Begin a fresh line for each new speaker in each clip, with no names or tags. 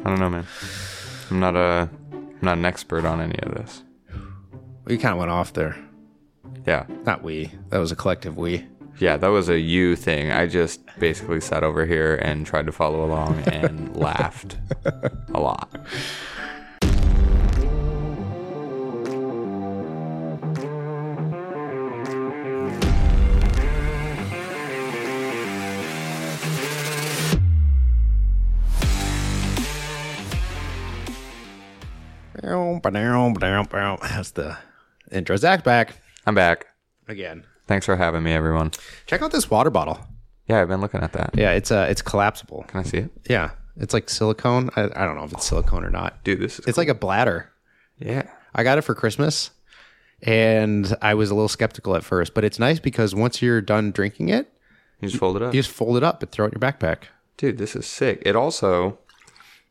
I don't know, man. I'm not a I'm not an expert on any of this.
We kind of went off there.
Yeah.
Not we. That was a collective we.
Yeah, that was a you thing. I just basically sat over here and tried to follow along and laughed a lot.
That's the intro. Zach's back
I'm back.
again.
Thanks for having me, everyone.
Check out this water bottle.
Yeah, I've been looking at that.
Yeah, it's uh, it's collapsible.
Can I see it?
Yeah, it's like silicone. I, I don't know if it's silicone or not.
Dude, this is
It's like a bladder.
Yeah.
I got it for Christmas, and I was a little skeptical at first, but it's nice because once you're done drinking it,
You just fold it up.
you just fold it up and throw it in your backpack.
Dude, this is sick. It also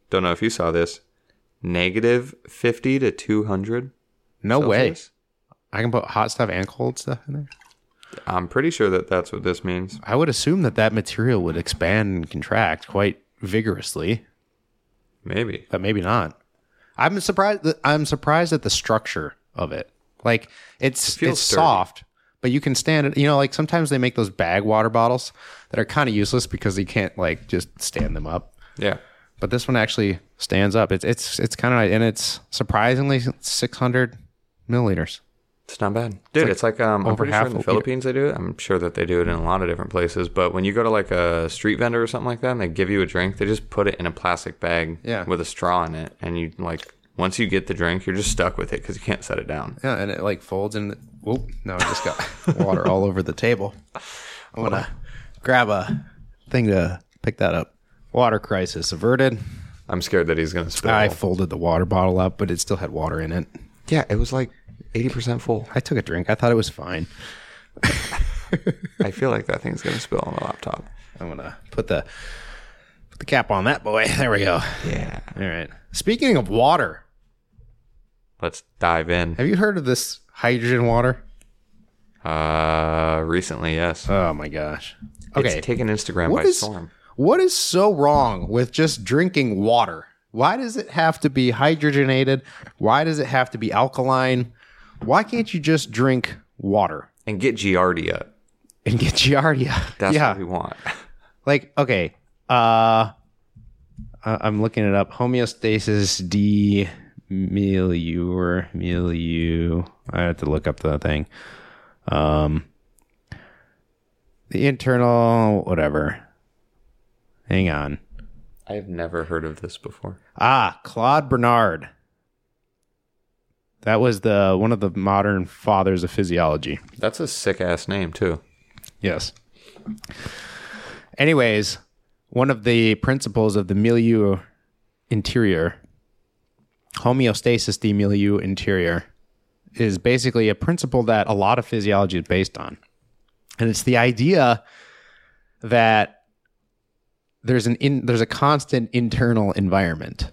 don't know if you saw this. Negative 50 to 200.
No way. I can put hot stuff and cold stuff in there.
I'm pretty sure that that's what this means.
I would assume that that material would expand and contract quite vigorously,
Maybe.
but maybe not. I'm surprised. That, I'm surprised at the structure of it. Like it's
feels
it's
sturdy.
soft, but you can stand it. You know, like sometimes they make those bag water bottles that are kind of useless because you can't like just stand them up.
Yeah.
But this one actually stands up. It's it's it's kind of and it's surprisingly 600 milliliters.
It's not bad. Dude, it's like, um, I'm
over
pretty sure
half
in the Philippines they do it. I'm sure that they do it in a lot of different places. But when you go to like a street vendor or something like that and they give you a drink, they just put it in a plastic bag
Yeah.
with a straw in it. And you like, once you get the drink, you're just stuck with it because you can't set it down.
Yeah, and it like folds and whoop! No, I just got water all over the table. I'm gonna grab a thing to pick that up. Water crisis averted.
I'm scared that he's going to spill.
I folded the water bottle up, but it still had water in it.
yeah, it was like 80% full.
I took a drink. I thought it was fine.
I feel like that thing's going to spill on the laptop.
I'm gonna put the put the cap on that boy. There we go.
Yeah.
All right. Speaking of water,
Let's dive in.
have you heard of this hydrogen water?
Uh, recently, yes.
Oh my gosh. Okay.
It's taken Instagram
What
by
is-
storm.
What is so wrong with just drinking water? Why does it have to be hydrogenated? Why does it have to be alkaline? Why can't you just drink water
And get Giardia.
and get Giardia?
That's
yeah.
what we want.
like okay. Uh I'm looking it up. Homeostasis D milieu or milieu. I have to look up the thing. Um the internal whatever. Hang on.
I've never heard of this before.
Ah, Claude Bernard. That was the one of the modern fathers of physiology.
That's a sick ass name too.
Yes. Anyways, one of the principles of the milieu interior, homeostasis de milieu interior, is basically a principle that a lot of physiology is based on. And it's the idea that there's an in, there's a constant internal environment.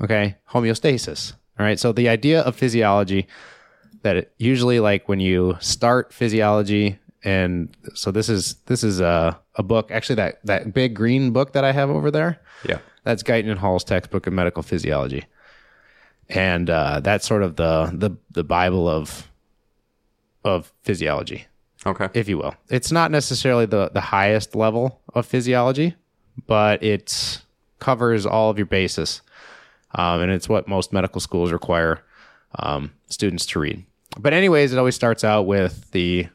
Okay? Homeostasis. All right? So the idea of physiology that it usually like when you start physiology and so this is this is a, a book actually that that big green book that i have over there
Yeah.
that's guyton and hall's textbook of medical physiology and uh, that's sort of the the the bible of of physiology
Okay.
if you will it's not necessarily the the highest level of physiology but it covers all of your bases um, and it's what most medical schools require um, students to read. But anyways, it always starts out with the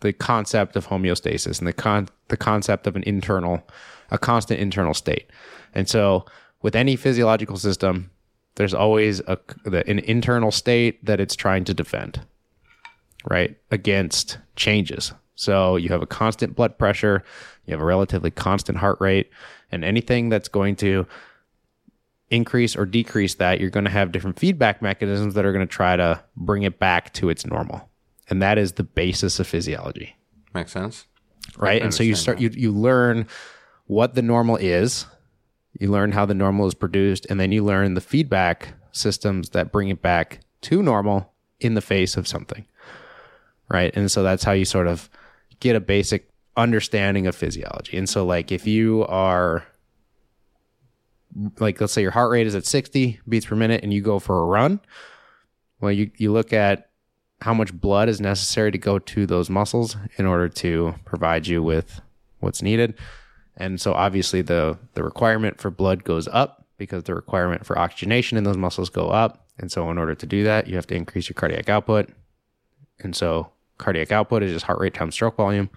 the concept of homeostasis and the con the concept of an internal, a constant internal state. And so, with any physiological system, there's always a an internal state that it's trying to defend, right, against changes. So you have a constant blood pressure, you have a relatively constant heart rate, and anything that's going to increase or decrease that, you're going to have different feedback mechanisms that are going to try to bring it back to its normal. And that is the basis of physiology,
Makes sense.
right? And so you start you you learn what the normal is, you learn how the normal is produced, and then you learn the feedback systems that bring it back to normal in the face of something. Right? And so that's how you sort of get a basic understanding of physiology. And so like if you are like let's say your heart rate is at 60 beats per minute and you go for a run, well you you look at how much blood is necessary to go to those muscles in order to provide you with what's needed. And so obviously the the requirement for blood goes up because the requirement for oxygenation in those muscles go up. And so in order to do that, you have to increase your cardiac output. And so cardiac output is just heart rate times stroke volume.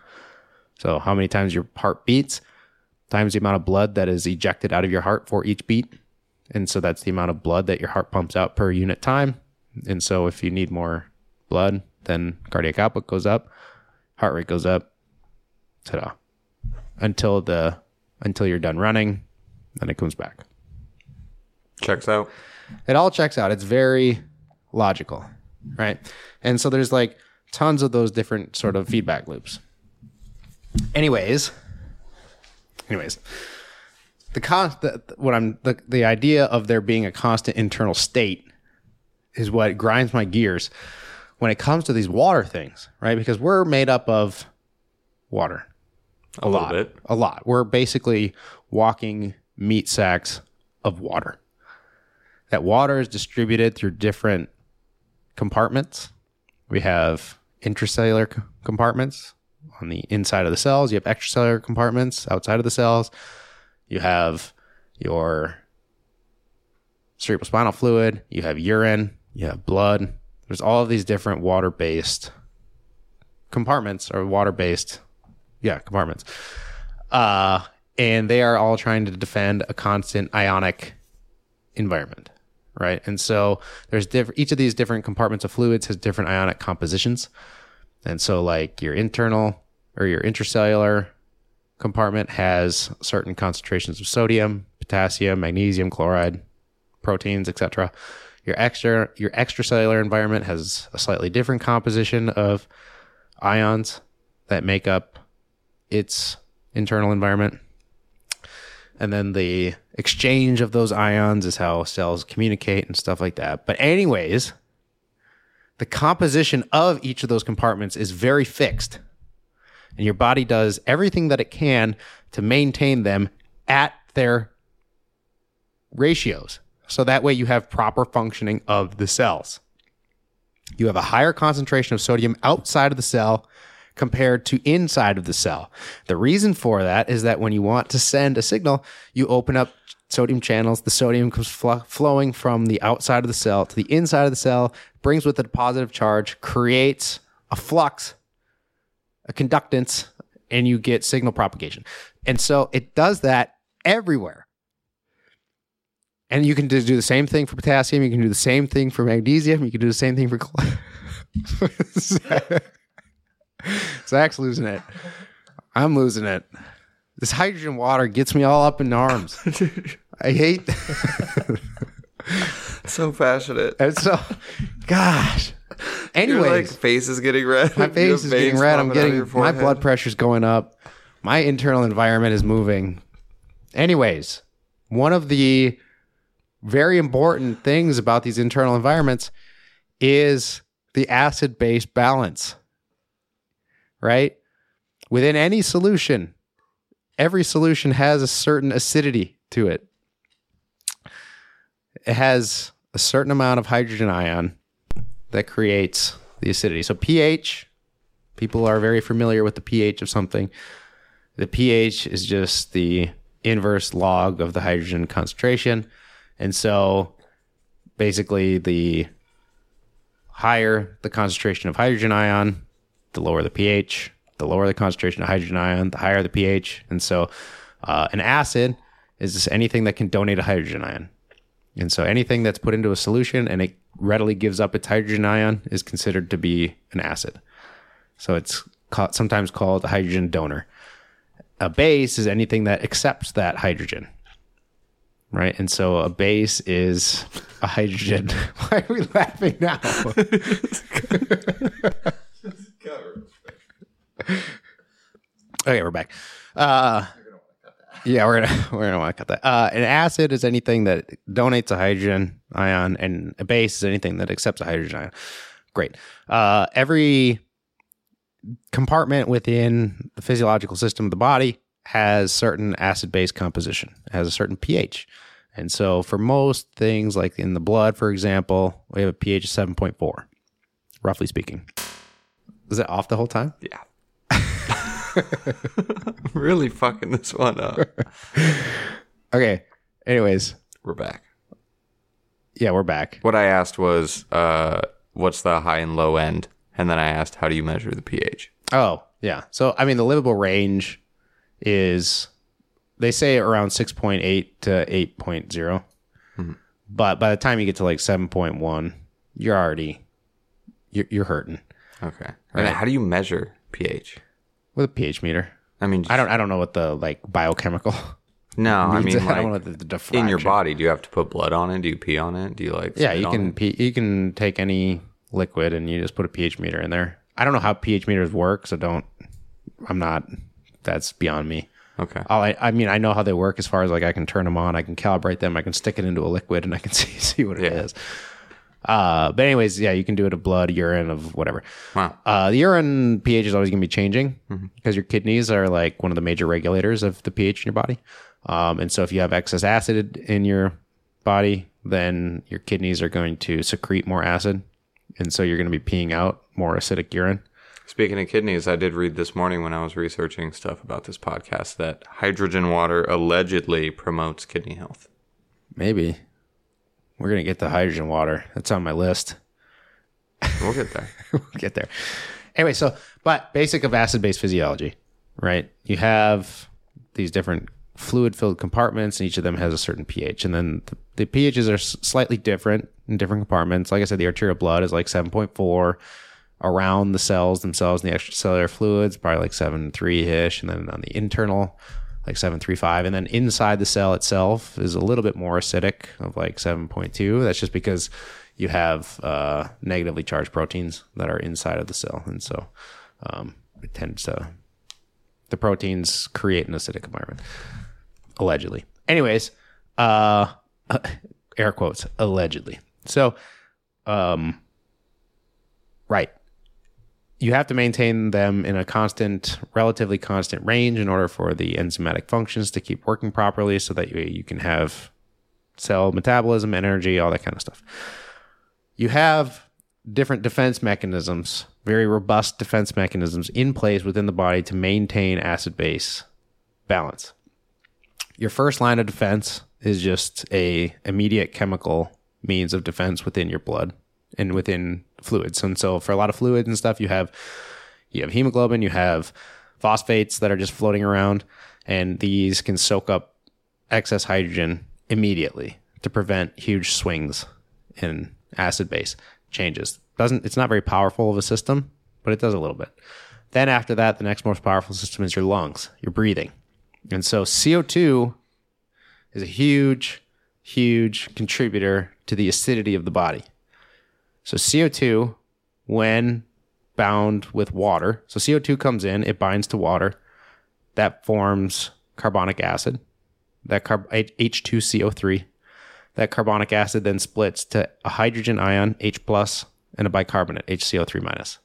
So how many times your heart beats times the amount of blood that is ejected out of your heart for each beat. And so that's the amount of blood that your heart pumps out per unit time. And so if you need more blood, then cardiac output goes up, heart rate goes up. Ta-da. Until the until you're done running, then it comes back.
Checks out.
It all checks out. It's very logical, right? And so there's like tons of those different sort of feedback loops. Anyways, anyways, the con the, what I'm the, the idea of there being a constant internal state is what grinds my gears when it comes to these water things, right? Because we're made up of water.
A, little bit.
A lot. We're basically walking meat sacks of water. That water is distributed through different compartments. We have intracellular c- compartments on the inside of the cells. You have extracellular compartments outside of the cells. You have your cerebrospinal fluid. You have urine. You have blood. There's all of these different water based compartments or water based, yeah, compartments. Uh, and they are all trying to defend a constant ionic environment, right? And so there's each of these different compartments of fluids has different ionic compositions. And so, like your internal or your intracellular compartment has certain concentrations of sodium, potassium, magnesium, chloride, proteins, etc. Your extra your extracellular environment has a slightly different composition of ions that make up its internal environment. And then the exchange of those ions is how cells communicate and stuff like that. But anyways, the composition of each of those compartments is very fixed. And your body does everything that it can to maintain them at their ratios. So that way you have proper functioning of the cells. You have a higher concentration of sodium outside of the cell compared to inside of the cell. The reason for that is that when you want to send a signal, you open up sodium channels. The sodium comes fl- flowing from the outside of the cell to the inside of the cell, brings with it a positive charge, creates a flux, a conductance, and you get signal propagation. And so it does that everywhere. And you can do the same thing for potassium. You can do the same thing for magnesium. You can do the same thing for. Zach's losing it. I'm losing it. This hydrogen water gets me all up in arms. I hate.
So passionate.
And so, gosh. Anyways,
Your like face is getting red.
my face is getting red. I'm
popping out of
getting my blood pressure's going up. My internal environment is moving. Anyways, one of the very important things about these internal environments is the acid base balance. Right? Within any solution, every solution has a certain acidity to it. It has a certain amount of hydrogen ion that creates the acidity. So pH, people are very familiar with the pH of something. The pH is just the inverse log of the hydrogen concentration. And so basically the higher the concentration of hydrogen ion, the lower the pH. The lower the concentration of hydrogen ion, the higher the pH. And so uh, an acid is just anything that can donate a hydrogen ion. And so anything that's put into a solution and it readily gives up its hydrogen ion is considered to be an acid. So it's ca- sometimes called a hydrogen donor. A base is anything that accepts that hydrogen. Right? And so a base is a hydrogen. Why are we laughing now? okay, we're back. Uh, yeah, we're gonna we're gonna want to cut that. Uh, an acid is anything that donates a hydrogen ion, and a base is anything that accepts a hydrogen ion. Great. Uh, every compartment within the physiological system of the body has certain acid base composition. Has a certain pH, And so for most things, like in the blood, for example, we have a pH of 7.4, roughly speaking. Is it off the whole time?
Yeah. really fucking this one up.
Okay. Anyways,
We're back.
yeah, we're back.
What I asked was, uh, what's the high and low end? And then I asked, how do you measure the pH?
Oh, yeah. So, I mean, the livable range is, they say around 6.8 to 8.0. But by the time you get to like 7.1, you're already, you're, you're hurting
Okay. And how do you measure pH?
With a pH meter.
I mean,
I don't, I don't know what the like biochemical.
no, I mean,
I don't know
like,
the, the
in your body, do you have to put blood on it? Do you pee on it? Do you like,
Yeah, you can
it?
P- you can take any liquid and you just put a pH meter in there. I don't know how pH meters work, so don't. I'm not. That's beyond me.
Okay.
All I, I mean, I know how they work as far as like I can turn them on, I can calibrate them, I can stick it into a liquid, and I can see see what it
Yeah.
is. Uh, but anyways, yeah, you can do it of blood, urine, of whatever.
Wow.
Uh, the urine pH is always going to be changing
Mm-hmm.
because your kidneys are like one of the major regulators of the pH in your body. Um, and so if you have excess acid in your body, then your kidneys are going to secrete more acid. And so you're going to be peeing out more acidic urine.
Speaking of kidneys, I did read this morning when I was researching stuff about this podcast that hydrogen water allegedly promotes kidney health.
Maybe we're going to get the hydrogen water. That's on my list.
We'll get there.
we'll get there. Anyway, so but basic of acid based physiology, right? You have these different fluid filled compartments, and each of them has a certain pH, and then the, the pHs are slightly different in different compartments. Like I said, the arterial blood is like seven point four. Around the cells themselves and the extracellular fluids, probably like seven three ish, and then on the internal, like seven three five, and then inside the cell itself is a little bit more acidic, of like seven point two. That's just because you have uh, negatively charged proteins that are inside of the cell, and so um, it tends to the proteins create an acidic environment, allegedly. Anyways, uh, air quotes allegedly. So, um, right. You have to maintain them in a constant, relatively constant range in order for the enzymatic functions to keep working properly so that you, you can have cell metabolism, energy, all that kind of stuff. You have different defense mechanisms, very robust defense mechanisms in place within the body to maintain acid base balance. Your first line of defense is just a immediate chemical means of defense within your blood and within fluids. And so for a lot of fluids and stuff, you have you have hemoglobin, you have phosphates that are just floating around, and these can soak up excess hydrogen immediately to prevent huge swings in acid base changes. Doesn't it's not very powerful of a system, but it does a little bit. Then after that, the next most powerful system is your lungs, your breathing. And so CO2 is a huge, huge contributor to the acidity of the body. So CO2, when bound with water, so CO2 comes in, it binds to water, that forms carbonic acid, that carb- H2CO3. That carbonic acid then splits to a hydrogen ion, H plus, and a bicarbonate, HCO3 minus.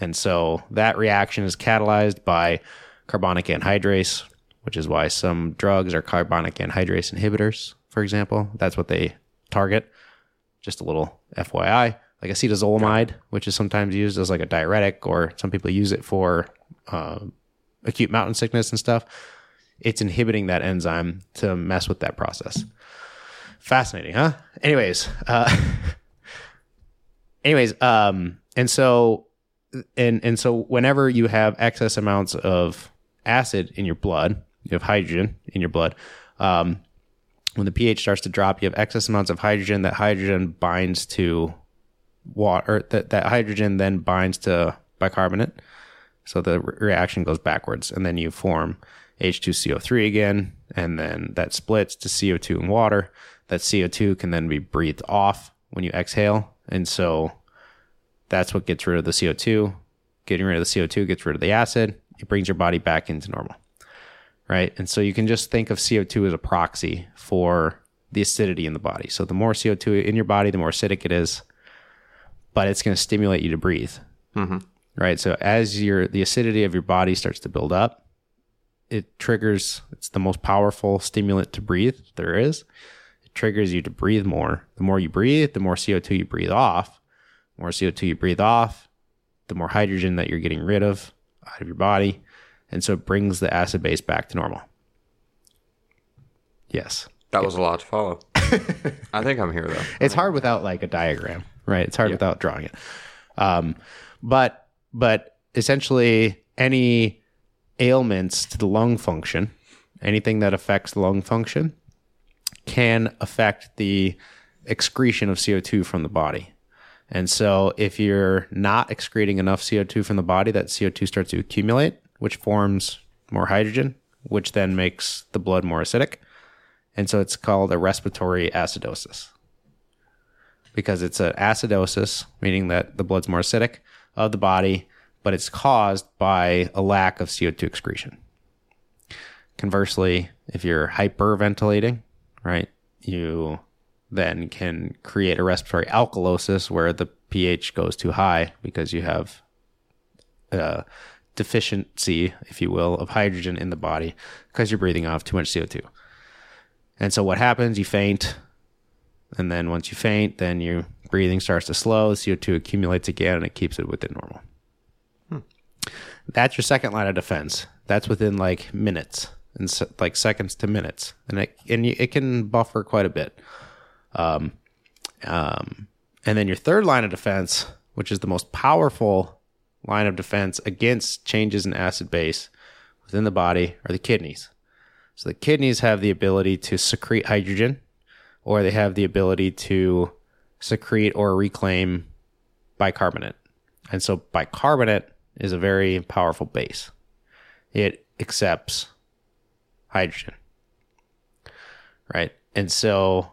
And so that reaction is catalyzed by carbonic anhydrase, which is why some drugs are carbonic anhydrase inhibitors, for example. That's what they target. Just a little FYI. Like acetazolamide, which is sometimes used as like a diuretic, or some people use it for uh, acute mountain sickness and stuff. It's inhibiting that enzyme to mess with that process. Fascinating, huh? Anyways, uh, anyways, um, and so and and so whenever you have excess amounts of acid in your blood, you have hydrogen in your blood. Um, when the pH starts to drop, you have excess amounts of hydrogen. That hydrogen binds to water. That that hydrogen then binds to bicarbonate. So the re- reaction goes backwards, and then you form H2CO3 again, and then that splits to CO2 and water. That CO2 can then be breathed off when you exhale, and so that's what gets rid of the CO2. Getting rid of the CO2 gets rid of the acid. It brings your body back into normal. Right. And so you can just think of CO2 as a proxy for the acidity in the body. So the more CO2 in your body, the more acidic it is, but it's going to stimulate you to breathe. Mm-hmm. Right. So as your the acidity of your body starts to build up, it triggers it's the most powerful stimulant to breathe there is. It triggers you to breathe more. The more you breathe, the more CO2 you breathe off. The more CO2 you breathe off, the more hydrogen that you're getting rid of out of your body. And so it brings the acid base back to normal. Yes.
That was a lot to follow. I think I'm here though.
It's hard without like a diagram, right? It's hard without drawing it. Um, but but essentially any ailments to the lung function, anything that affects the lung function, can affect the excretion of CO2 from the body. And so if you're not excreting enough CO2 from the body, that CO2 starts to accumulate, which forms more hydrogen, which then makes the blood more acidic. And so it's called a respiratory acidosis because it's an acidosis, meaning that the blood's more acidic of the body, but it's caused by a lack of CO2 excretion. Conversely, if you're hyperventilating, right, you then can create a respiratory alkalosis where the pH goes too high because you have a deficiency, if you will, of hydrogen in the body because you're breathing off too much CO2. And so what happens? You faint. And then once you faint, then your breathing starts to slow, the CO2 accumulates again, and it keeps it within normal. That's your second line of defense. That's within like minutes and se- like seconds to minutes, and it and you, it can buffer quite a bit. Um, um, and then your third line of defense, which is the most powerful line of defense against changes in acid base within the body, are the kidneys. So the kidneys have the ability to secrete hydrogen, or they have the ability to secrete or reclaim bicarbonate. And so bicarbonate is a very powerful base. It accepts hydrogen. Right? And so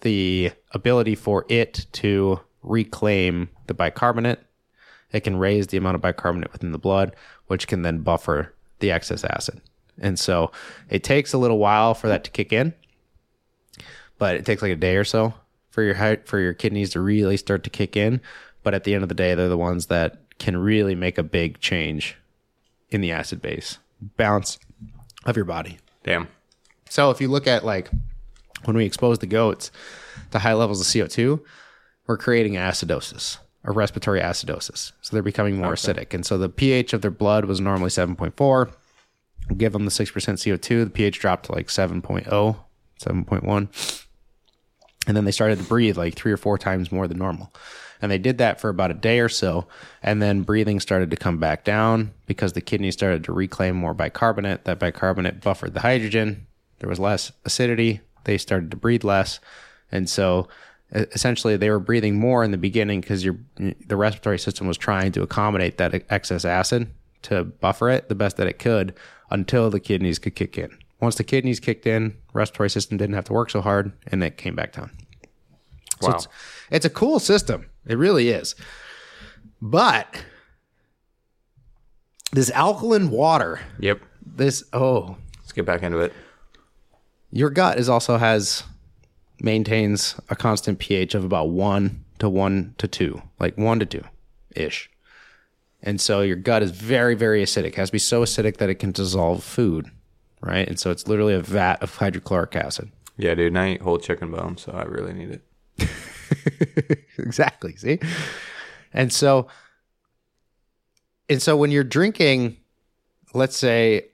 the ability for it to reclaim the bicarbonate, it can raise the amount of bicarbonate within the blood, which can then buffer the excess acid. And so it takes a little while for that to kick in, but it takes like a day or so for your hy- for your kidneys to really start to kick in. But at the end of the day, they're the ones that can really make a big change in the acid base balance of your body.
Damn.
So if you look at like when we expose the goats to high levels of CO2, we're creating acidosis, a respiratory acidosis. So they're becoming more acidic. And so the pH of their blood was normally 7.4. Give them the 6% CO2, the pH dropped to like 7.0, 7.1. And then they started to breathe like three or four times more than normal. And they did that for about a day or so. And then breathing started to come back down because the kidneys started to reclaim more bicarbonate. That bicarbonate buffered the hydrogen. There was less acidity. They started to breathe less. And so essentially they were breathing more in the beginning because your the respiratory system was trying to accommodate that excess acid to buffer it the best that it could until the kidneys could kick in. Once the kidneys kicked in, respiratory system didn't have to work so hard and it came back down. So
Wow.
it's, it's a cool system. It really is. But this alkaline water,
Yep.
this oh,
Let's get back into it.
your gut is also has maintains a constant pH of about one to one to two, like one to two ish. And so your gut is very, very acidic. It has to be so acidic that it can dissolve food, right? And so it's literally a vat of hydrochloric acid.
Yeah, dude. And I eat whole chicken bone, so I really need it.
exactly. See? And so and so when you're drinking, let's say,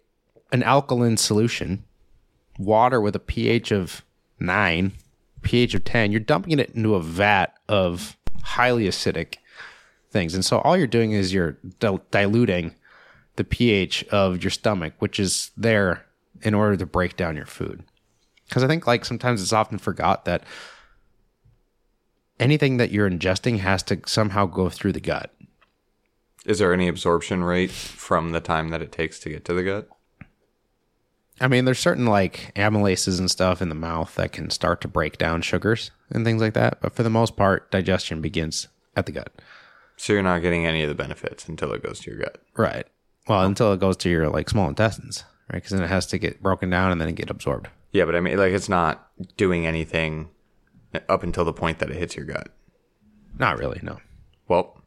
an alkaline solution, water with a pH of nine, pH of ten, you're dumping it into a vat of highly acidic things. And so all you're doing is you're dil- diluting the pH of your stomach, which is there in order to break down your food. Because I think like sometimes it's often forgot that anything that you're ingesting has to somehow go through the gut.
Is there any absorption rate from the time that it takes to get to the gut?
I mean, there's certain like amylases and stuff in the mouth that can start to break down sugars and things like that. But for the most part, digestion begins at the gut.
So you're not getting any of the benefits until it goes to your gut.
Right. Well, until it goes to your like small intestines, right? Because then it has to get broken down and then it get absorbed.
Yeah, but I mean, like, it's not doing anything up until the point that it hits your gut.
Not really, no.
Well,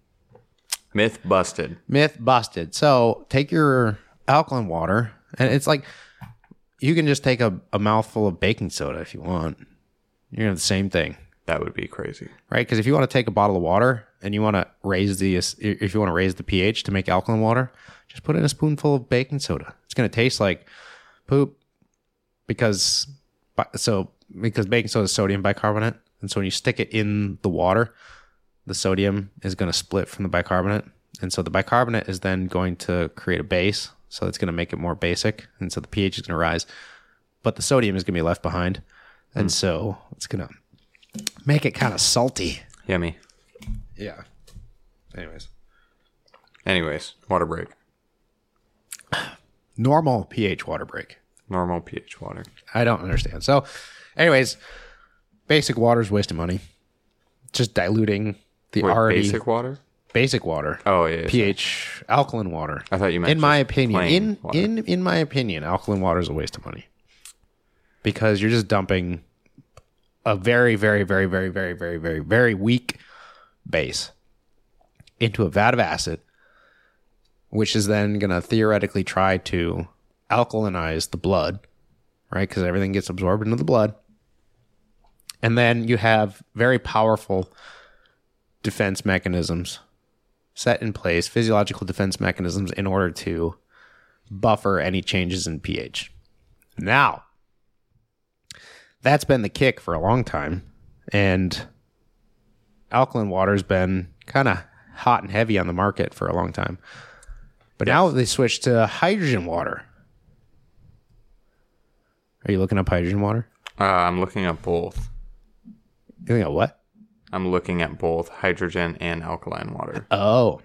myth busted.
Myth busted. So take your alkaline water, and it's like you can just take a, a mouthful of baking soda if you want. You're gonna have the same thing,
That would be crazy.
right? Because if you want to take a bottle of water and you want to raise the if you want to raise the pH to make alkaline water, just put in a spoonful of baking soda. It's gonna taste like poop because bi- so because baking soda is sodium bicarbonate, and so when you stick it in the water, the sodium is going to split from the bicarbonate, and so the bicarbonate is then going to create a base, so it's going to make it more basic, and so the pH is going to rise, but the sodium is going to be left behind, and hmm. so it's going to make it kind of salty.
Yummy.
Yeah. Anyways,
Anyways, water break.
normal pH water break.
Normal pH water.
I don't understand. So, anyways, basic water is wasting money. Just diluting the
Wait,
already
basic water?
Basic water.
Oh yeah. yeah.
pH alkaline water.
I thought you meant
in my opinion, in
water.
in in my opinion, alkaline water is a waste of money because you're just dumping a very very very very very very very very weak base into a vat of acid, which is then going to theoretically try to alkalinize the blood, right? Because everything gets absorbed into the blood, and then you have very powerful defense mechanisms set in place physiological defense mechanisms in order to buffer any changes in pH. Now, that's been the kick for a long time, and alkaline water's been kind of hot and heavy on the market for a long time. But now they switched to hydrogen water. Are you looking up hydrogen water?
Uh, I'm looking at both.
You think what?
I'm looking at both hydrogen and alkaline water.
Oh,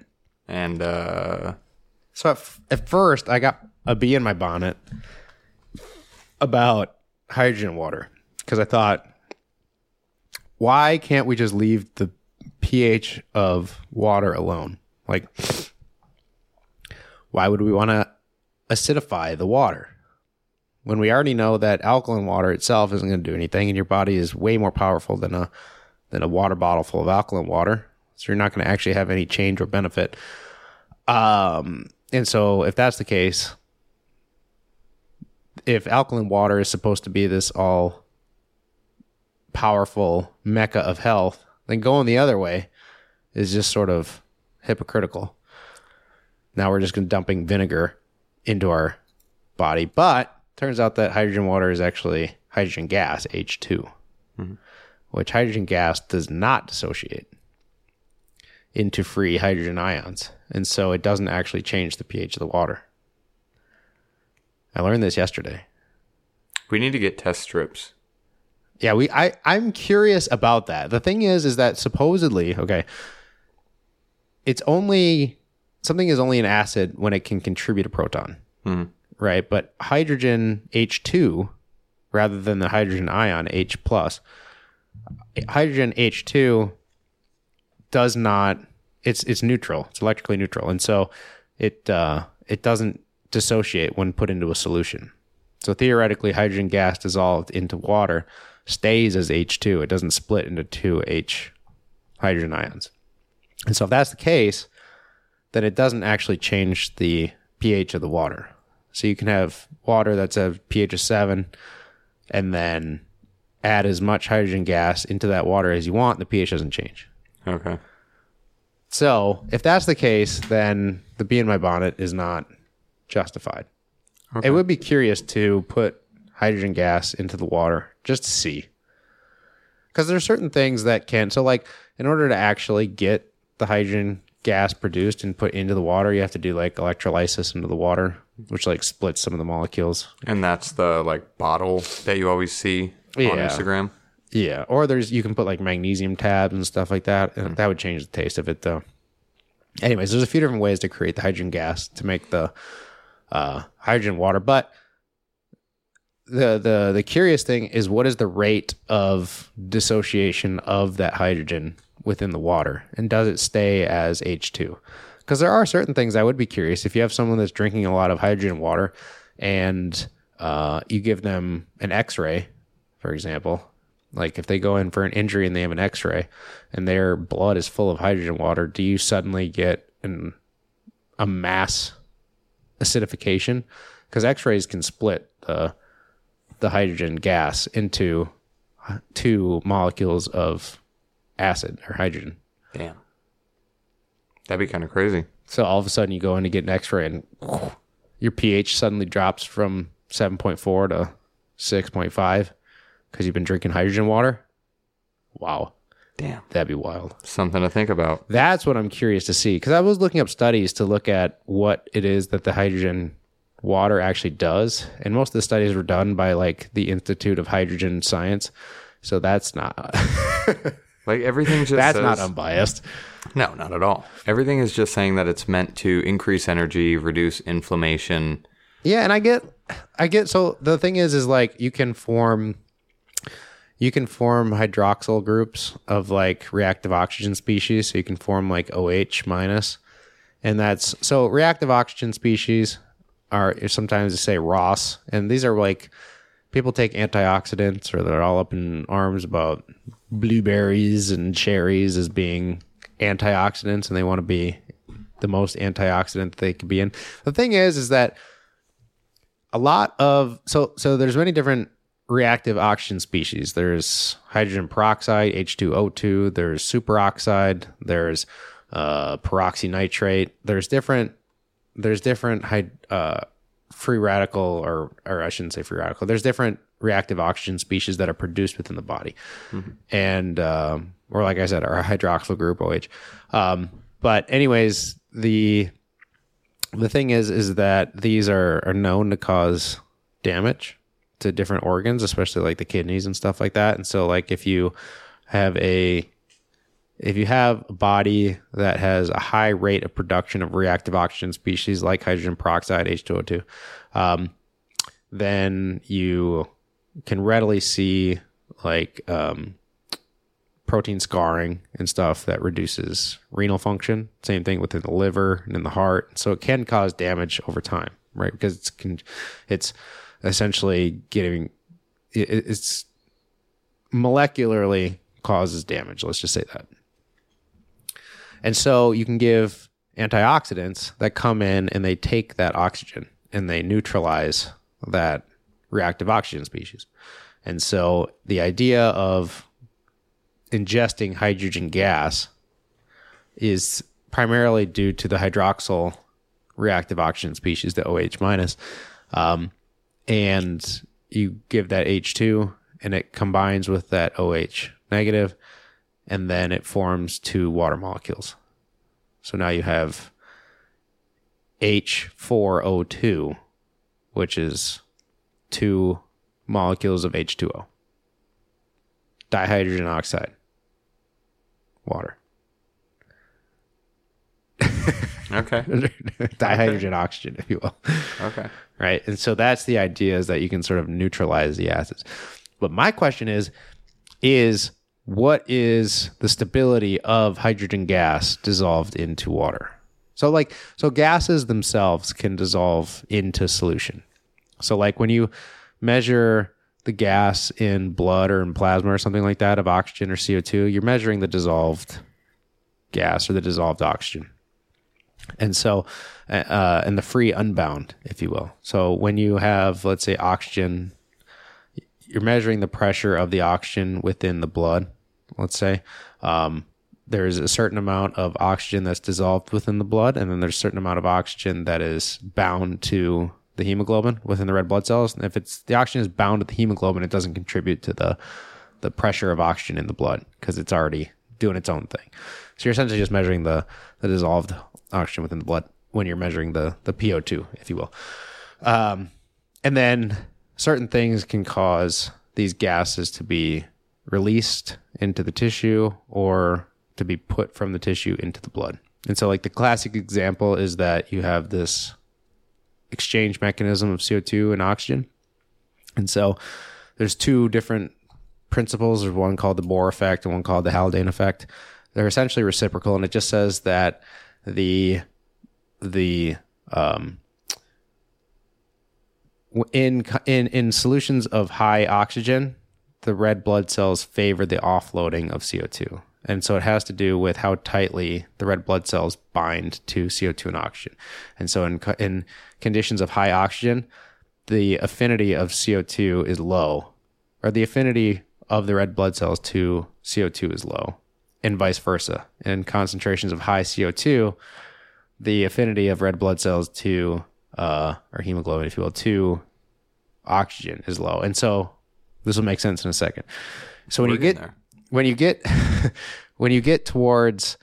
And uh
So at, f- at first, I got a bee in my bonnet about hydrogen water because I thought, why can't we just leave the pH of water alone? Like, why would we want to acidify the water when we already know that alkaline water itself isn't going to do anything, and your body is way more powerful than a than a water bottle full of alkaline water? So you're not going to actually have any change or benefit. Um, and so if that's the case, if alkaline water is supposed to be this all powerful mecca of health, then going the other way is just sort of hypocritical. Now we're just going to dumping vinegar into our body, but turns out that hydrogen water is actually hydrogen gas, H2, which hydrogen gas does not dissociate into free hydrogen ions. And so it doesn't actually change the pH of the water. I learned this yesterday.
we need to get test strips.
Yeah, we I I'm curious about that. The thing is is that supposedly, okay, it's only something is only an acid when it can contribute a proton. Hmm. Right? But hydrogen H2 rather than the hydrogen ion H plus hydrogen H2 does not it's it's neutral. It's electrically neutral. And so it uh it doesn't dissociate when put into a solution. So theoretically, hydrogen gas dissolved into water stays as H2. It doesn't split into two H hydrogen ions. And so if that's the case, then it doesn't actually change the pH of the water. So you can have water that's a pH of seven and then add as much hydrogen gas into that water as you want, the pH doesn't change.
Okay.
So if that's the case, then the bee in my bonnet is not justified. Okay. It would be curious to put hydrogen gas into the water just to see. Because there are certain things that can, so like in order to actually get the hydrogen gas produced and put into the water, you have to do like electrolysis into the water, which like splits some of the molecules.
And that's the like bottle that you always see on
Yeah.
Instagram.
Yeah, or there's you can put like magnesium tabs and stuff like that, and that would change the taste of it though. Anyways, there's a few different ways to create the hydrogen gas to make the uh, hydrogen water, but the the the curious thing is what is the rate of dissociation of that hydrogen within the water, and does it stay as H two? Because there are certain things I would be curious if you have someone that's drinking a lot of hydrogen water, and uh, you give them an X-ray, for example, like if they go in for an injury and they have an X-ray, and their blood is full of hydrogen water, do you suddenly get an a mass acidification? Because X-rays can split the the hydrogen gas into two molecules of acid or hydrogen.
Damn. That'd be kind of crazy.
So all of a sudden you go in to get an x-ray and your pH suddenly drops from 7.4 to 6.5 because you've been drinking hydrogen water. Wow.
Damn.
That'd be wild.
Something to think about.
That's what I'm curious to see because I was looking up studies to look at what it is that the hydrogen water actually does, and most of the studies were done by like the Institute of Hydrogen Science. So that's not
Like everything just
that's
says,
not unbiased.
No, not at all. Everything is just saying that it's meant to increase energy, reduce inflammation.
Yeah, and I get, I get. So the thing is, is like you can form, you can form hydroxyl groups of like reactive oxygen species. So you can form like OH minus, and that's so reactive oxygen species are sometimes they say ROS, and these are like people take antioxidants or they're all up in arms about blueberries and cherries as being antioxidants, and they want to be the most antioxidant they could be in. The thing is, is that a lot of so so there's many different reactive oxygen species. There's hydrogen peroxide, H2O2. There's superoxide. There's uh, peroxynitrate. There's different. There's different uh, free radical, or or I shouldn't say free radical. There's different reactive oxygen species that are produced within the body, and um, or like I said, our hydroxyl group OH. Um, but anyways, the the thing is is that these are are known to cause damage to different organs especially like the kidneys and stuff like that and so like if you have a if you have a body that has a high rate of production of reactive oxygen species like hydrogen peroxide h2o2 um, then you can readily see like um, protein scarring and stuff that reduces renal function. Same thing within the liver and in the heart. So it can cause damage over time, right? Because it's it's essentially getting it, it's molecularly causes damage. Let's just say that. And so you can give antioxidants that come in and they take that oxygen and they neutralize that reactive oxygen species. And so the idea of ingesting hydrogen gas is primarily due to the hydroxyl reactive oxygen species, the OH minus. Um, and you give that H2 and it combines with that OH negative, and then it forms two water molecules. So now you have H4O2, which is two molecules of H2O, dihydrogen oxide, water.
Okay.
dihydrogen oxygen, if you will.
Okay.
Right. And so that's the idea is that you can sort of neutralize the acids. But my question is, is what is the stability of hydrogen gas dissolved into water? So like so gases themselves can dissolve into solution. So like when you measure the gas in blood or in plasma or something like that of oxygen or CO2, you're measuring the dissolved gas or the dissolved oxygen. And so, uh, and the free unbound, if you will. So when you have, let's say, oxygen, you're measuring the pressure of the oxygen within the blood, let's say. Um, there's a certain amount of oxygen that's dissolved within the blood, and then there's a certain amount of oxygen that is bound to the hemoglobin within the red blood cells. And if it's the oxygen is bound to the hemoglobin, it doesn't contribute to the the pressure of oxygen in the blood because it's already doing its own thing. So you're essentially just measuring the the dissolved oxygen within the blood when you're measuring the the PO2, if you will. Um, and then certain things can cause these gases to be released into the tissue or to be put from the tissue into the blood. And so, like the classic example is that you have this exchange mechanism of CO2 and oxygen. And so, there's two different principles. There's one called the Bohr effect and one called the Haldane effect. They're essentially reciprocal, and it just says that the the um, in in in solutions of high oxygen, the red blood cells favor the offloading of CO2. And so it has to do with how tightly the red blood cells bind to CO2 and oxygen. And so in in conditions of high oxygen, the affinity of CO2 is low, or the affinity of the red blood cells to CO2 is low, and vice versa. In concentrations of high CO2, the affinity of red blood cells to uh, or hemoglobin, if you will, to oxygen is low, and so this will make sense in a second. So when
We're
you get
there.
when you get when you get towards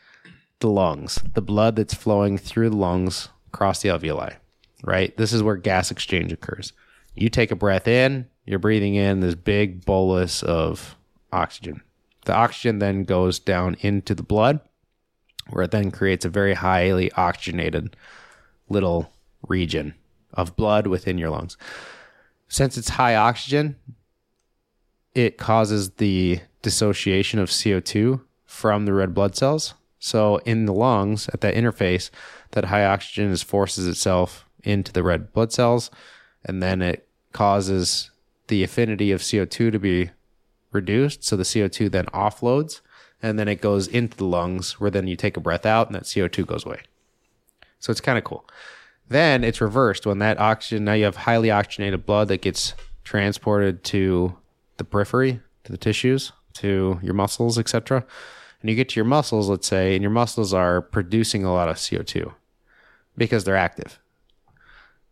the lungs, the blood that's flowing through the lungs across the alveoli, right? This is where gas exchange occurs. You take a breath in, you're breathing in this big bolus of oxygen. The oxygen then goes down into the blood, where it then creates a very highly oxygenated little region of blood within your lungs. Since it's high oxygen, it causes the dissociation of CO2 from the red blood cells. So in the lungs, at that interface, that high oxygen is forces itself into the red blood cells, and then it causes the affinity of CO2 to be reduced. So the CO2 then offloads, and then it goes into the lungs, where then you take a breath out, and that CO2 goes away. So it's kind of cool. Then it's reversed when that oxygen, now you have highly oxygenated blood that gets transported to the periphery, to the tissues, to your muscles, etc. And you get to your muscles, let's say, and your muscles are producing a lot of CO2 because they're active.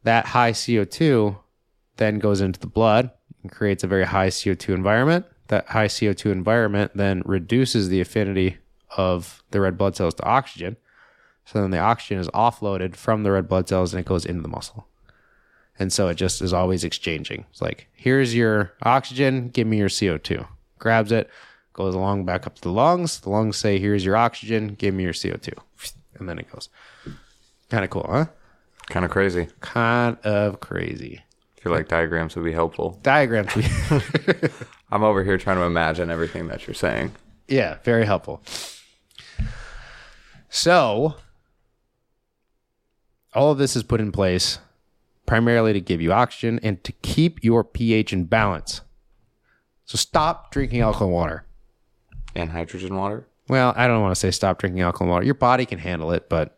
That high CO2 then goes into the blood and creates a very high CO2 environment. That high CO2 environment then reduces the affinity of the red blood cells to oxygen. So then the oxygen is offloaded from the red blood cells and it goes into the muscle. And so it just is always exchanging. It's like, here's your oxygen, give me your CO2. Grabs it, goes along back up to the lungs. The lungs say, here's your oxygen, give me your CO2. And then it goes. Kind of cool, huh?
Kind of crazy.
Kind of crazy.
I feel like diagrams would be helpful.
Diagrams.
I'm over here trying to imagine everything that you're saying.
yeah, very helpful. So, all of this is put in place primarily to give you oxygen and to keep your pH in balance. So, stop drinking alkaline water.
And hydrogen water?
Well, I don't want to say stop drinking alkaline water. Your body can handle it, but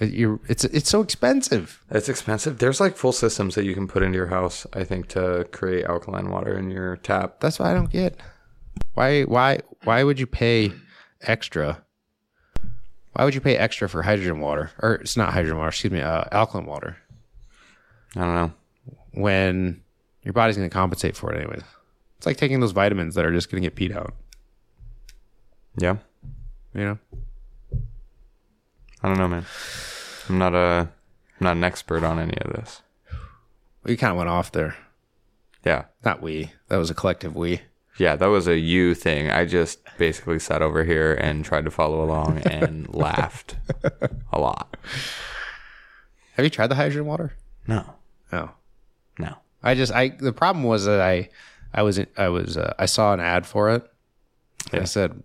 you're, it's it's so expensive.
It's expensive. There's like full systems that you can put into your house, I think, to create alkaline water in your tap.
That's what I don't get. Why why why would you pay extra? Why would you pay extra for hydrogen water? Or it's not hydrogen water, excuse me, uh, alkaline water
I don't know.
when your body's going to compensate for it anyways. It's like taking those vitamins that are just going to get peed out,
Yeah.
you know?
I don't know, man. I'm not a I'm not an expert on any of this.
We kind of went off there.
Yeah.
Not we. That was a collective we.
Yeah, that was a you thing. I just basically sat over here and tried to follow along and laughed a lot.
Have you tried the hydrogen water?
No.
Oh.
No.
I just I the problem was that I I was I was uh, I saw an ad for it. And
Yeah.
I said,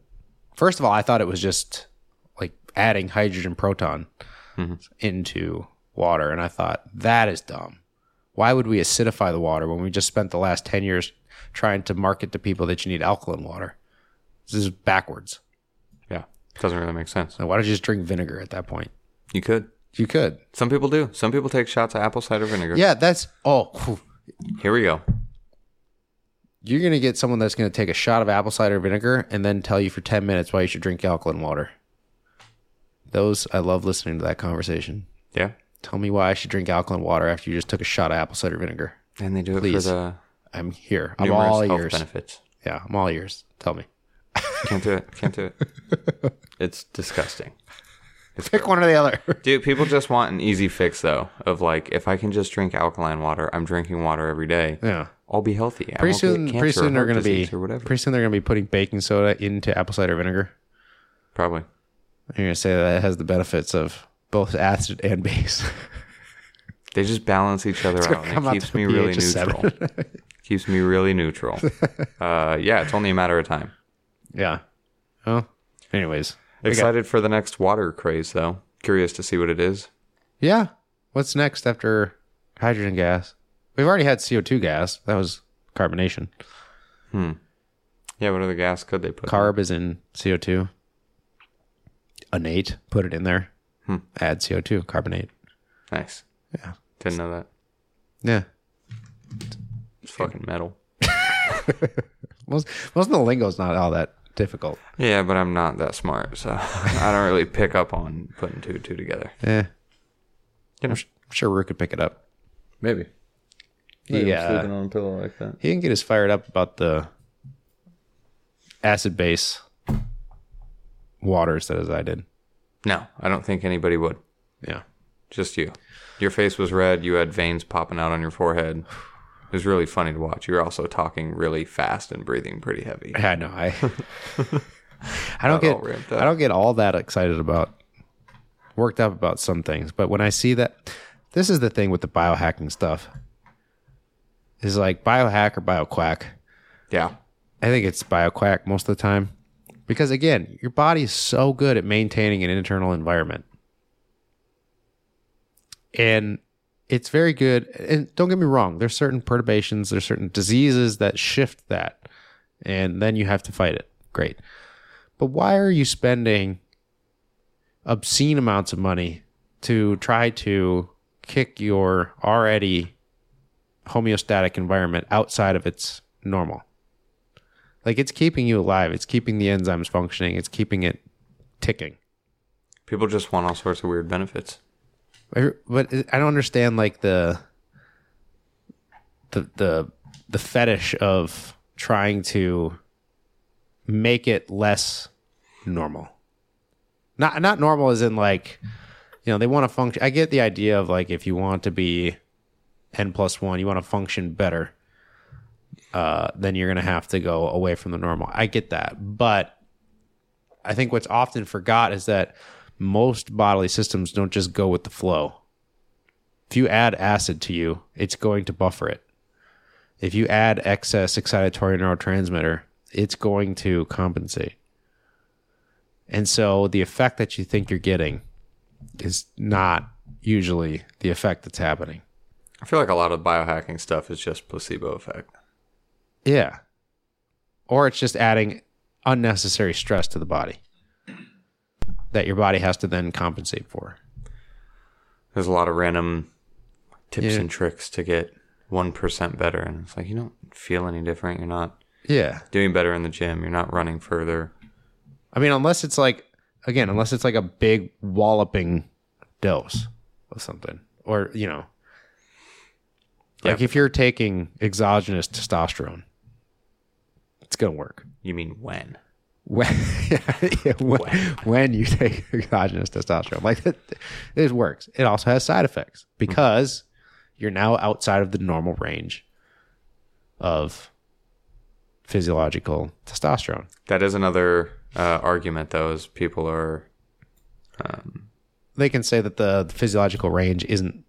first of all, I thought it was just adding hydrogen proton mm-hmm. into water, and I thought that is dumb. Why would we acidify the water when we just spent the last ten years trying to market to people that you need alkaline water? This is backwards.
Yeah. Doesn't really make sense.
So why don't you just drink vinegar at that point?
You could.
You could.
Some people do. Some people take shots of apple cider vinegar.
Yeah, that's oh.
Here we go.
You're gonna get someone that's gonna take a shot of apple cider vinegar and then tell you for ten minutes why you should drink alkaline water. Those I love listening to that conversation.
Yeah.
Tell me why I should drink alkaline water after you just took a shot of apple cider vinegar.
And they do it
Please.
for the
I'm here. I'm all
health
ears.
benefits.
Yeah, I'm all ears. Tell me.
Can't do it. Can't do it. it's disgusting.
Pick one or the other.
Dude, people just want an easy fix though. Of like, if I can just drink alkaline water, I'm drinking water every day.
yeah.
I'll be healthy. I
Pretty soon, pretty soon they're gonna be
disease or whatever.
pretty soon they're gonna be putting baking soda into apple cider vinegar.
Probably.
You're gonna say that it has the benefits of both acid and base.
They just balance each other out, and it keeps me really
pH of seven.
neutral. keeps me really neutral. Uh, yeah, it's only a matter of time.
yeah. Well, anyways. we got-
Excited for the next water craze, though. Curious to see what it is.
Yeah. What's next after hydrogen gas? We've already had CO2 gas. That was carbonation. Hmm.
Yeah, what other gas could they put?
Carb is in CO2. Innate, put it in there. Add CO2, carbonate.
Nice.
Yeah.
Didn't know that.
Yeah.
fucking metal.
Most most of the lingo is not all that difficult.
Yeah, but I'm not that smart, so I don't really pick up on putting two and two together.
Yeah.
You know,
I'm sure Rue could pick it up.
maybe.
He, uh,
sleeping on a pillow like that.
he didn't get as fired up about the acid base waters that as I did.
No, I don't think anybody would.
Yeah.
Just you. Your face was red. You had veins popping out on your forehead. It was really funny to watch. You were also talking really fast and breathing pretty heavy.
I know. I I don't get. I don't get all that excited about worked up about some things, but when I see that this is the thing with the biohacking stuff. Is like biohack or bioquack.
Yeah.
I think it's bioquack most of the time. Because again, your body is so good at maintaining an internal environment. And it's very good. And don't get me wrong, there's certain perturbations, there's certain diseases that shift that. And then you have to fight it. Great. But why are you spending obscene amounts of money to try to kick your already homeostatic environment outside of its normal? Like it's keeping you alive. It's keeping the enzymes functioning. It's keeping it ticking.
People just want all sorts of weird benefits.
But I don't understand like the the the the fetish of trying to make it less normal. Not not normal as in like you know they want to function. I get the idea of like if you want to be n plus one, you want to function better. Uh, then you're gonna have to go away from the normal. I get that, but I think what's often forgot is that most bodily systems don't just go with the flow. If you add acid to you, it's going to buffer it. If you add excess excitatory neurotransmitter, it's going to compensate. And so the effect that you think you're getting is not usually the effect that's happening.
I feel like a lot of biohacking stuff is just placebo effect.
Yeah. Or it's just adding unnecessary stress to the body that your body has to then compensate for.
There's a lot of random tips
Yeah.
and tricks to get 1% better. And it's like, you don't feel any different. You're not
Yeah.
doing better in the gym. You're not running further.
I mean, unless it's like, again, unless it's like a big walloping dose of something, or, you know, like if you're taking exogenous testosterone, it's going to work.
You mean when?
When, yeah, when, when you take exogenous testosterone, like it, it works. It also has side effects because you're now outside of the normal range of physiological testosterone.
That is another uh, argument, though, is people are.
they can say that the, the physiological range isn't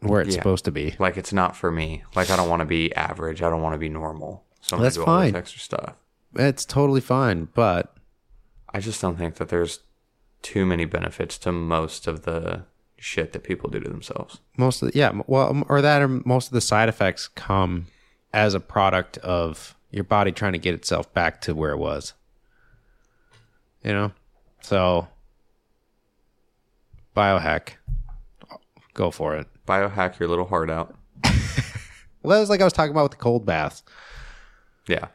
where it's
Yeah.
supposed to be.
Like, it's not for me. Like, I don't want to be average. I don't want to be normal. So I'm
That's
do all this
fine.
extra stuff.
It's totally fine, but
I just don't think that there's too many benefits to most of the shit that people do to themselves.
most of the, yeah, well, or that or most of the side effects come as a product of your body trying to get itself back to where it was. You know, so biohack, go for it.
Biohack your little heart out.
Well, that was like I was talking about with the cold baths.
Yeah.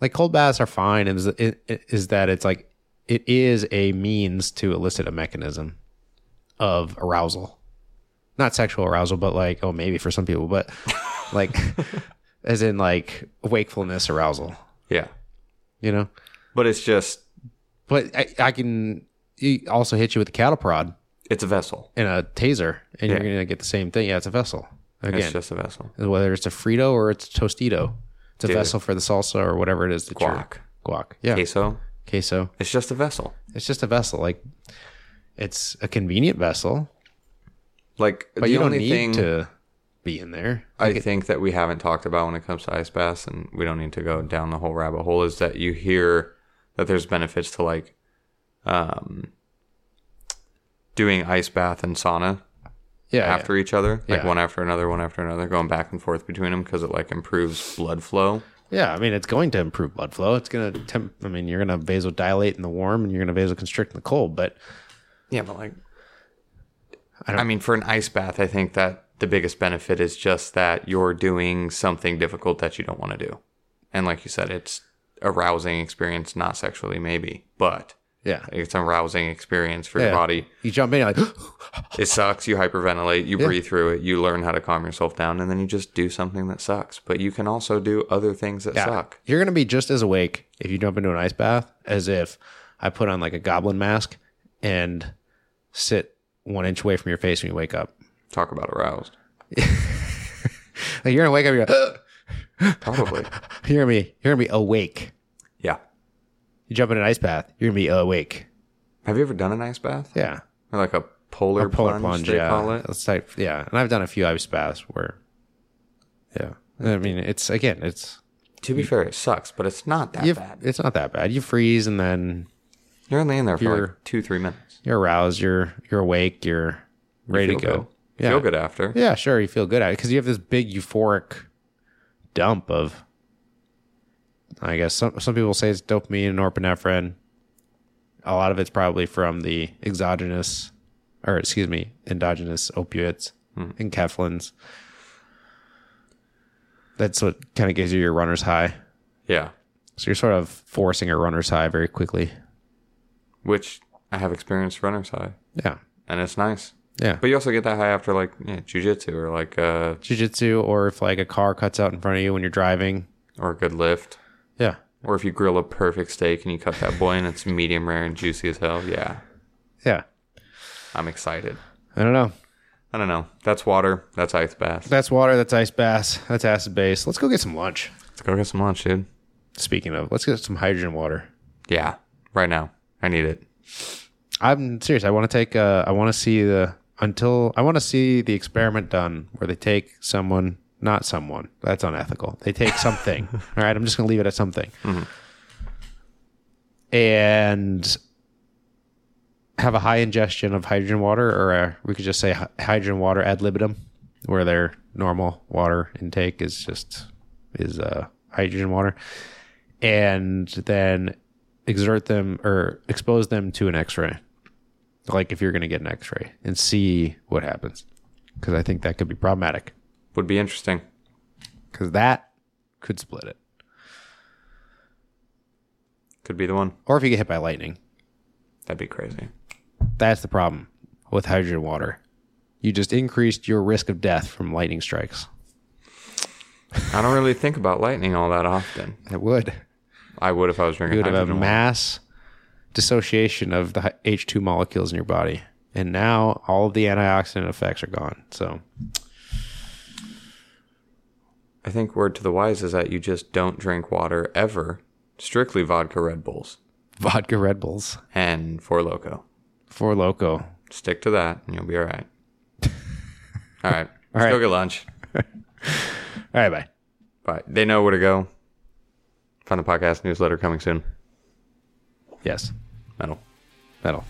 like cold baths are fine and is, is that it's like it is a means to elicit a mechanism of arousal. Not sexual arousal but like oh maybe for some people but like as in like wakefulness arousal.
Yeah.
you know?
But it's just,
but i, I can also hit you with a cattle prod.
It's a vessel.
and a taser and you're gonna get the same thing. Yeah it's a vessel. Again, It's
just a vessel.
whether it's a frito or it's a tostito it's a
Dude.
vessel for the salsa or whatever it is that
Guac.
you're guac yeah
Queso.
queso
It's just a vessel.
It's just a vessel. Like it's a convenient vessel,
Like,
but
the
you don't
only
need
thing
to be in there.
I think that we haven't talked about when it comes to ice baths, and we don't need to go down the whole rabbit hole, is that you hear that there's benefits to like um, doing ice bath and sauna
yeah,
after each other, like
Yeah.
one after another, one after another, going back and forth between them because it like improves blood flow.
yeah. Yeah, I mean, it's going to improve blood flow. It's going to temp. I mean, you're going to vasodilate in the warm, and you're going to vasoconstrict in the cold. But
Yeah, but like,
I
I, mean, for an ice bath, I think that the biggest benefit is just that you're doing something difficult that you don't want to do. And like you said, it's a rousing experience, not sexually maybe, but
Yeah.
it's a rousing experience for
Yeah.
your body.
You jump in, you're like,
It sucks. You hyperventilate. You breathe through it. You learn how to calm yourself down, and then you just do something that sucks. But you can also do other things that suck.
You're gonna be just as awake if you jump into an ice bath as if I put on like a goblin mask and sit one inch away from your face when you wake up.
Talk about aroused.
Like you're gonna wake up, you're gonna,
Probably.
you're gonna be you're gonna be awake. You jump in an ice bath, you're gonna be awake.
Have you ever done an ice bath?
Yeah.
Or like a polar,
Polar
plunge,
plunge,
they
yeah.
call it?
It's like yeah. And I've done a few ice baths where Yeah. I mean it's again, it's
To be fair, it sucks, but it's not that
you
bad.
it's not that bad. You freeze and then
You're only in there for like two, three minutes.
you're aroused, you're you're awake, you're ready
Feel
to go.
good.
Yeah.
Feel good after.
Yeah, sure, you feel good at it because you have this big euphoric dump of. I guess some some people say it's dopamine and norepinephrine. A lot of it's probably from the exogenous, or excuse me, endogenous opiates and enkephalins. That's what kind of gives you your runner's high.
Yeah.
So you're sort of forcing a runner's high very quickly.
Which I have experienced runner's high,
Yeah,
and it's nice.
yeah.
But you also get that high after like yeah, jujitsu or like uh
Jiu-jitsu, or if like a car cuts out in front of you when you're driving.
or a good lift.
Yeah,
Or if you grill a perfect steak and you cut that boy and it's medium rare and juicy as hell. Yeah.
yeah.
I'm excited.
I don't know.
I don't know. That's water. That's ice bath.
That's water. That's ice bass. That's acid base. Let's go get some lunch.
Let's go get some lunch, dude.
Speaking of, let's get some hydrogen water.
Yeah. Right now. I need it.
I'm serious. I want to take. Uh, I want to see the until I want to see the experiment done where they take someone, not someone. That's unethical. They take something. all right. I'm just gonna leave it at something. And have a high ingestion of hydrogen water, or uh we could just say hydrogen water ad libitum, where their normal water intake is just is uh, hydrogen water, and then exert them or expose them to an X-ray, like if you're going to get an X-ray, and see what happens, because I think that could be problematic,
Would be interesting.
because that could split it,
Could be the one.
or if you get hit by lightning,
That'd be crazy.
that's the problem with hydrogen water. You just increased your risk of death from lightning strikes.
I don't really think about lightning all that often.
It would.
I would if I was drinking
You would have a mass dissociation of the H2 molecules in your body. And now all of the antioxidant effects are gone. So,
I think word to the wise is that you just don't drink water ever. Strictly vodka Red Bulls
vodka Red Bulls,
and Four Loco.
Four Loco.
Stick to that and you'll be all right. all right. Let's
right.
go get lunch.
All right, bye.
Bye. They know where to go. Find the podcast newsletter coming soon.
Yes,
Metal.
metal.